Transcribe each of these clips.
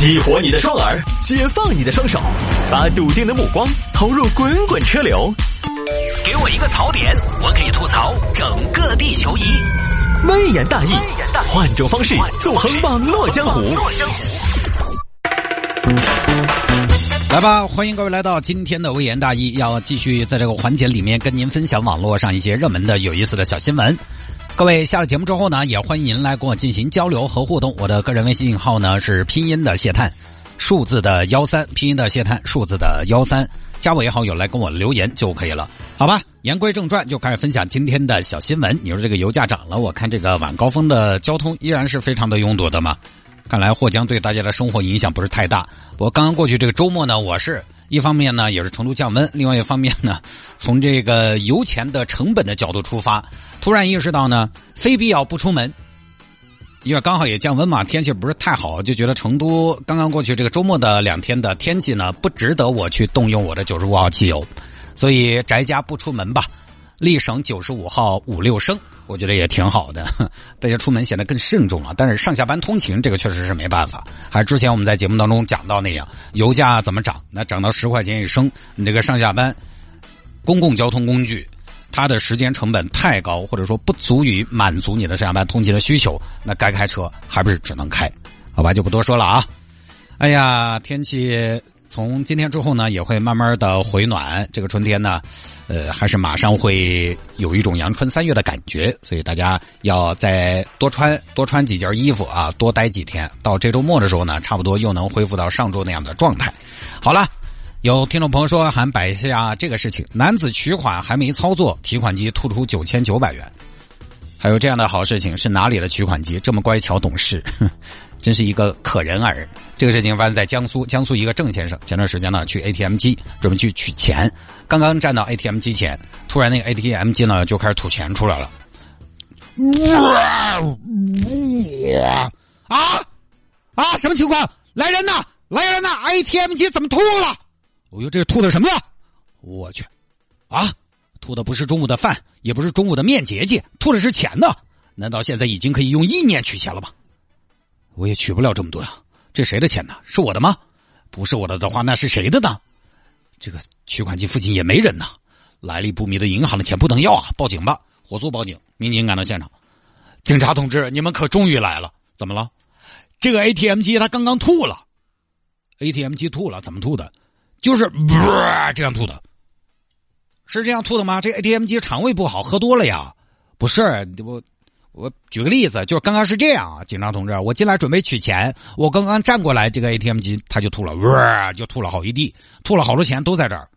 激活你的双耳，解放你的双手，把笃定的目光投入滚滚车流。给我一个槽点，我可以吐槽整个地球仪。微言大义，换种方式纵横网络江湖。来吧，欢迎各位来到今天的微言大义，要继续在这个环节里面跟您分享网络上一些热门的、有意思的小新闻。各位下了节目之后呢，也欢迎您来跟我进行交流和互动。我的个人微信号呢是拼音的谢探，数字的幺三，拼音的谢探，数字的幺三，加我也好友来跟我留言就可以了，好吧？言归正传，就开始分享今天的小新闻。你说这个油价涨了，我看这个晚高峰的交通依然是非常的拥堵的嘛。看来或将对大家的生活影响不是太大。不过刚刚过去这个周末呢，我是一方面呢也是成都降温，另外一方面呢，从这个油钱的成本的角度出发，突然意识到呢，非必要不出门。因为刚好也降温嘛，天气不是太好，就觉得成都刚刚过去这个周末的两天的天气呢，不值得我去动用我的九十五号汽油，所以宅家不出门吧。力省九十五号五六升，我觉得也挺好的。大家出门显得更慎重了。但是上下班通勤这个确实是没办法。还是之前我们在节目当中讲到那样，油价怎么涨？那涨到十块钱一升，你这个上下班公共交通工具，它的时间成本太高，或者说不足以满足你的上下班通勤的需求，那该开车还不是只能开？好吧，就不多说了啊。哎呀，天气。从今天之后呢，也会慢慢的回暖。这个春天呢，呃，还是马上会有一种阳春三月的感觉，所以大家要再多穿多穿几件衣服啊，多待几天。到这周末的时候呢，差不多又能恢复到上周那样的状态。好了，有听众朋友说喊摆一下这个事情：男子取款还没操作，提款机吐出九千九百元。还有这样的好事情，是哪里的取款机这么乖巧懂事？真是一个可人儿。这个事情发生在江苏，江苏一个郑先生前段时间呢去 ATM 机准备去取钱，刚刚站到 ATM 机前，突然那个 ATM 机呢就开始吐钱出来了。哇哇啊啊！什么情况？来人呐！来人呐！ATM 机怎么吐了？哦呦，这是吐的什么呀？我去！啊，吐的不是中午的饭，也不是中午的面结结，吐的是钱呢！难道现在已经可以用意念取钱了吗？我也取不了这么多呀，这谁的钱呢？是我的吗？不是我的的话，那是谁的呢？这个取款机附近也没人呐，来历不明的银行的钱不能要啊！报警吧，火速报警！民警赶到现场，警察同志，你们可终于来了！怎么了？这个 ATM 机它刚刚吐了，ATM 机吐了，怎么吐的？就是这样吐的，是这样吐的吗？这 ATM 机肠胃不好，喝多了呀？不是，我。我举个例子，就是刚刚是这样啊，警察同志，我进来准备取钱，我刚刚站过来，这个 ATM 机他就吐了，哇，就吐了好一地，吐了好多钱都在这儿。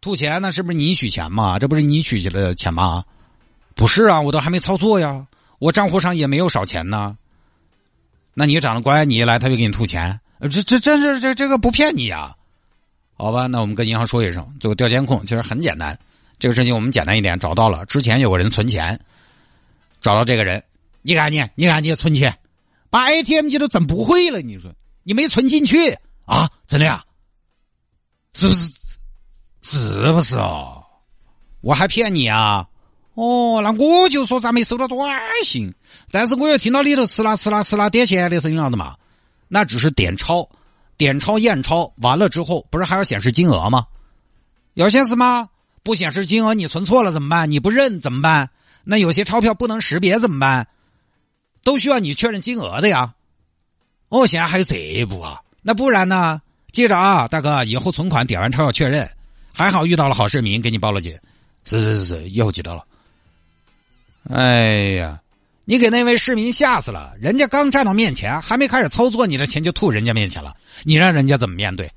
吐钱那是不是你取钱嘛？这不是你取去的钱吗？不是啊，我都还没操作呀，我账户上也没有少钱呢。那你长得乖，你一来他就给你吐钱，这这这这这这个不骗你呀？好吧，那我们跟银行说一声，最后调监控，其实很简单，这个事情我们简单一点，找到了，之前有个人存钱。找到这个人，你看你，你看你存钱，把 ATM 机都整不会了。你说你没存进去啊？真的呀？是不是？是不是哦？我还骗你啊？哦，那我就说咱没收到短信，但是我又听到里头呲啦呲啦呲啦点钱的声音了的嘛。那只是点钞、点钞、验钞完了之后，不是还要显示金额吗？要显示吗？不显示金额，你存错了怎么办？你不认怎么办？那有些钞票不能识别怎么办？都需要你确认金额的呀。哦，现在还有这一步啊？那不然呢？记着啊，大哥，以后存款点完钞要确认。还好遇到了好市民，给你报了警。是是是是，以后记得了。哎呀，你给那位市民吓死了！人家刚站到面前，还没开始操作，你的钱就吐人家面前了。你让人家怎么面对？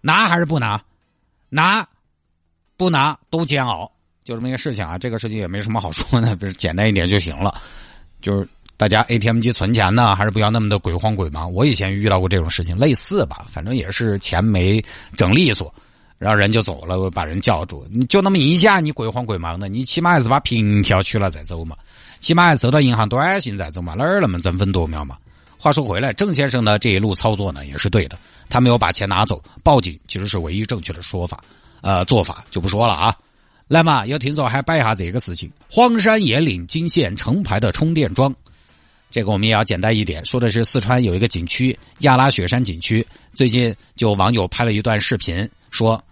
拿还是不拿？拿，不拿都煎熬。就这么一个事情啊，这个事情也没什么好说的，不是简单一点就行了。就是大家 ATM 机存钱呢，还是不要那么的鬼慌鬼忙。我以前遇到过这种事情，类似吧，反正也是钱没整利索，然后人就走了，把人叫住。你就那么一下，你鬼慌鬼忙的，你起码还是把凭条取了再走嘛，起码还收到银行短信再走嘛，哪儿那么争分夺秒嘛？话说回来，郑先生的这一路操作呢，也是对的，他没有把钱拿走，报警其实是唯一正确的说法，呃，做法就不说了啊。来嘛，有听众还摆一下这个事情。荒山野岭金县成排的充电桩，这个我们也要简单一点，说的是四川有一个景区亚拉雪山景区，最近就网友拍了一段视频，说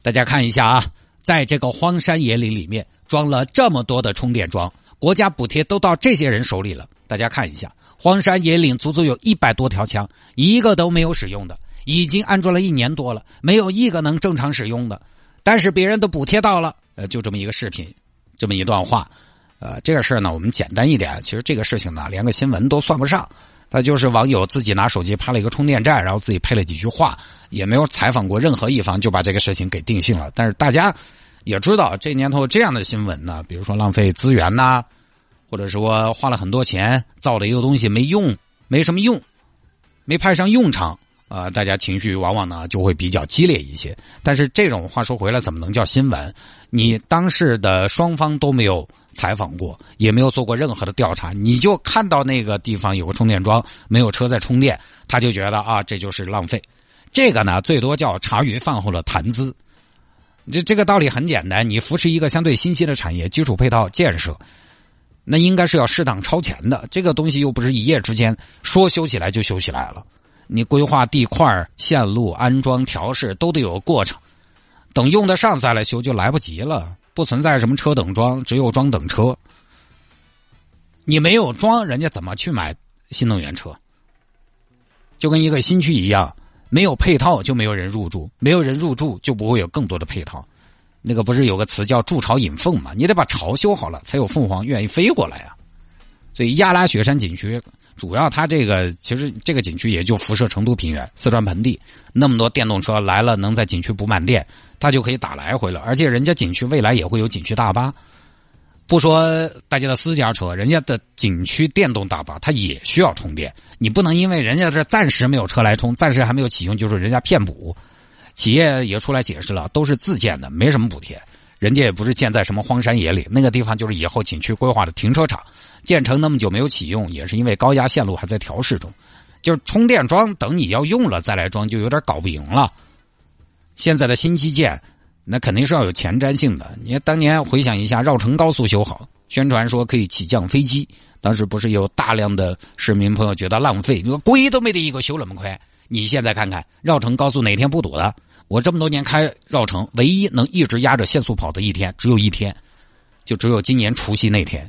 大家看一下啊，在这个荒山野岭里面装了这么多的充电桩，国家补贴都到这些人手里了。大家看一下，荒山野岭足足有一百多条枪，一个都没有使用的，已经安装了一年多了，没有一个能正常使用的，但是别人的补贴到了，呃，就这么一个视频，这么一段话。呃，这个事儿呢，我们简单一点。其实这个事情呢，连个新闻都算不上。他就是网友自己拿手机拍了一个充电站，然后自己配了几句话，也没有采访过任何一方，就把这个事情给定性了。但是大家也知道，这年头这样的新闻呢，比如说浪费资源呐，或者说花了很多钱造了一个东西没用，没什么用，没派上用场。啊，大家情绪往往呢就会比较激烈一些。但是这种话说回来，怎么能叫新闻？你当事的双方都没有采访过，也没有做过任何的调查，你就看到那个地方有个充电桩，没有车在充电，他就觉得啊，这就是浪费。这个呢，最多叫茶余饭后的谈资。这这个道理很简单，你扶持一个相对新兴的产业，基础配套建设，那应该是要适当超前的。这个东西又不是一夜之间说修起来就修起来了。你规划地块、线路、安装、调试都得有个过程，等用得上再来修就来不及了。不存在什么车等装，只有装等车。你没有装，人家怎么去买新能源车？就跟一个新区一样，没有配套就没有人入住，没有人入住就不会有更多的配套。那个不是有个词叫筑巢引凤嘛？你得把巢修好了，才有凤凰愿意飞过来啊。所以亚拉雪山景区。主要它这个其实这个景区也就辐射成都平原、四川盆地，那么多电动车来了，能在景区补满电，它就可以打来回了。而且人家景区未来也会有景区大巴，不说大家的私家车，人家的景区电动大巴它也需要充电。你不能因为人家这暂时没有车来充，暂时还没有启用，就是人家骗补。企业也出来解释了，都是自建的，没什么补贴。人家也不是建在什么荒山野岭，那个地方就是以后景区规划的停车场。建成那么久没有启用，也是因为高压线路还在调试中。就是充电桩等你要用了再来装，就有点搞不赢了。现在的新基建，那肯定是要有前瞻性的。你当年回想一下，绕城高速修好，宣传说可以起降飞机，当时不是有大量的市民朋友觉得浪费，你说鬼都没得一个修那么快。你现在看看绕城高速哪天不堵的？我这么多年开绕城，唯一能一直压着限速跑的一天，只有一天，就只有今年除夕那天。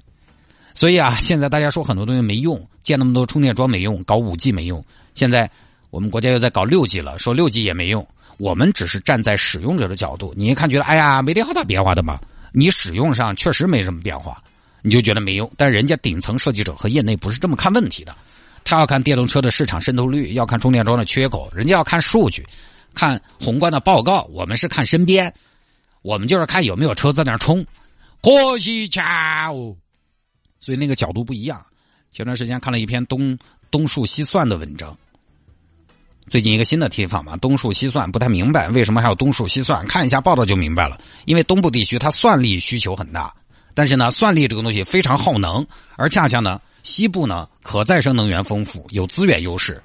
所以啊，现在大家说很多东西没用，建那么多充电桩没用，搞五 G 没用。现在我们国家又在搞六 G 了，说六 G 也没用。我们只是站在使用者的角度，你一看觉得哎呀，没得好大变化的嘛。你使用上确实没什么变化，你就觉得没用。但人家顶层设计者和业内不是这么看问题的，他要看电动车的市场渗透率，要看充电桩的缺口，人家要看数据，看宏观的报告。我们是看身边，我们就是看有没有车在那充。可惜巧。所以那个角度不一样。前段时间看了一篇东东数西算的文章，最近一个新的提法嘛，东数西算不太明白为什么还有东数西算，看一下报道就明白了。因为东部地区它算力需求很大，但是呢，算力这个东西非常耗能，而恰恰呢，西部呢可再生能源丰富，有资源优势，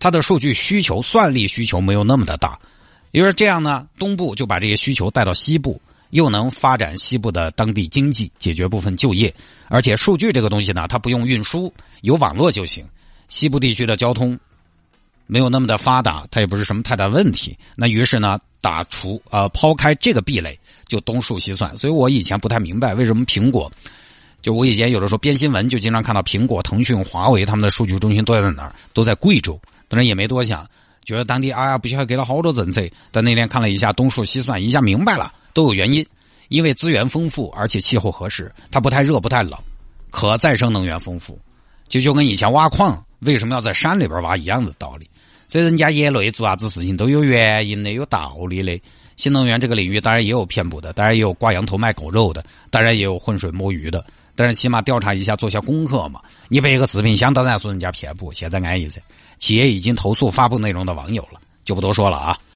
它的数据需求、算力需求没有那么的大，因为这样呢，东部就把这些需求带到西部。又能发展西部的当地经济，解决部分就业，而且数据这个东西呢，它不用运输，有网络就行。西部地区的交通没有那么的发达，它也不是什么太大问题。那于是呢，打除呃抛开这个壁垒，就东数西算。所以我以前不太明白为什么苹果，就我以前有的时候编新闻就经常看到苹果、腾讯、华为他们的数据中心都在哪儿？都在贵州。当然也没多想，觉得当地啊不晓得给了好多政策。但那天看了一下东数西算，一下明白了。都有原因，因为资源丰富，而且气候合适，它不太热不太冷，可再生能源丰富，就就跟以前挖矿为什么要在山里边挖一样的道理。所以人家业内做啥子事情都有原因的，有道理的。新能源这个领域当然也有骗补的，当然也有挂羊头卖狗肉的，当然也有浑水摸鱼的。但是起码调查一下，做下功课嘛。你拍个视频，想当然说人家骗补，现在安逸噻。企业已经投诉发布内容的网友了，就不多说了啊。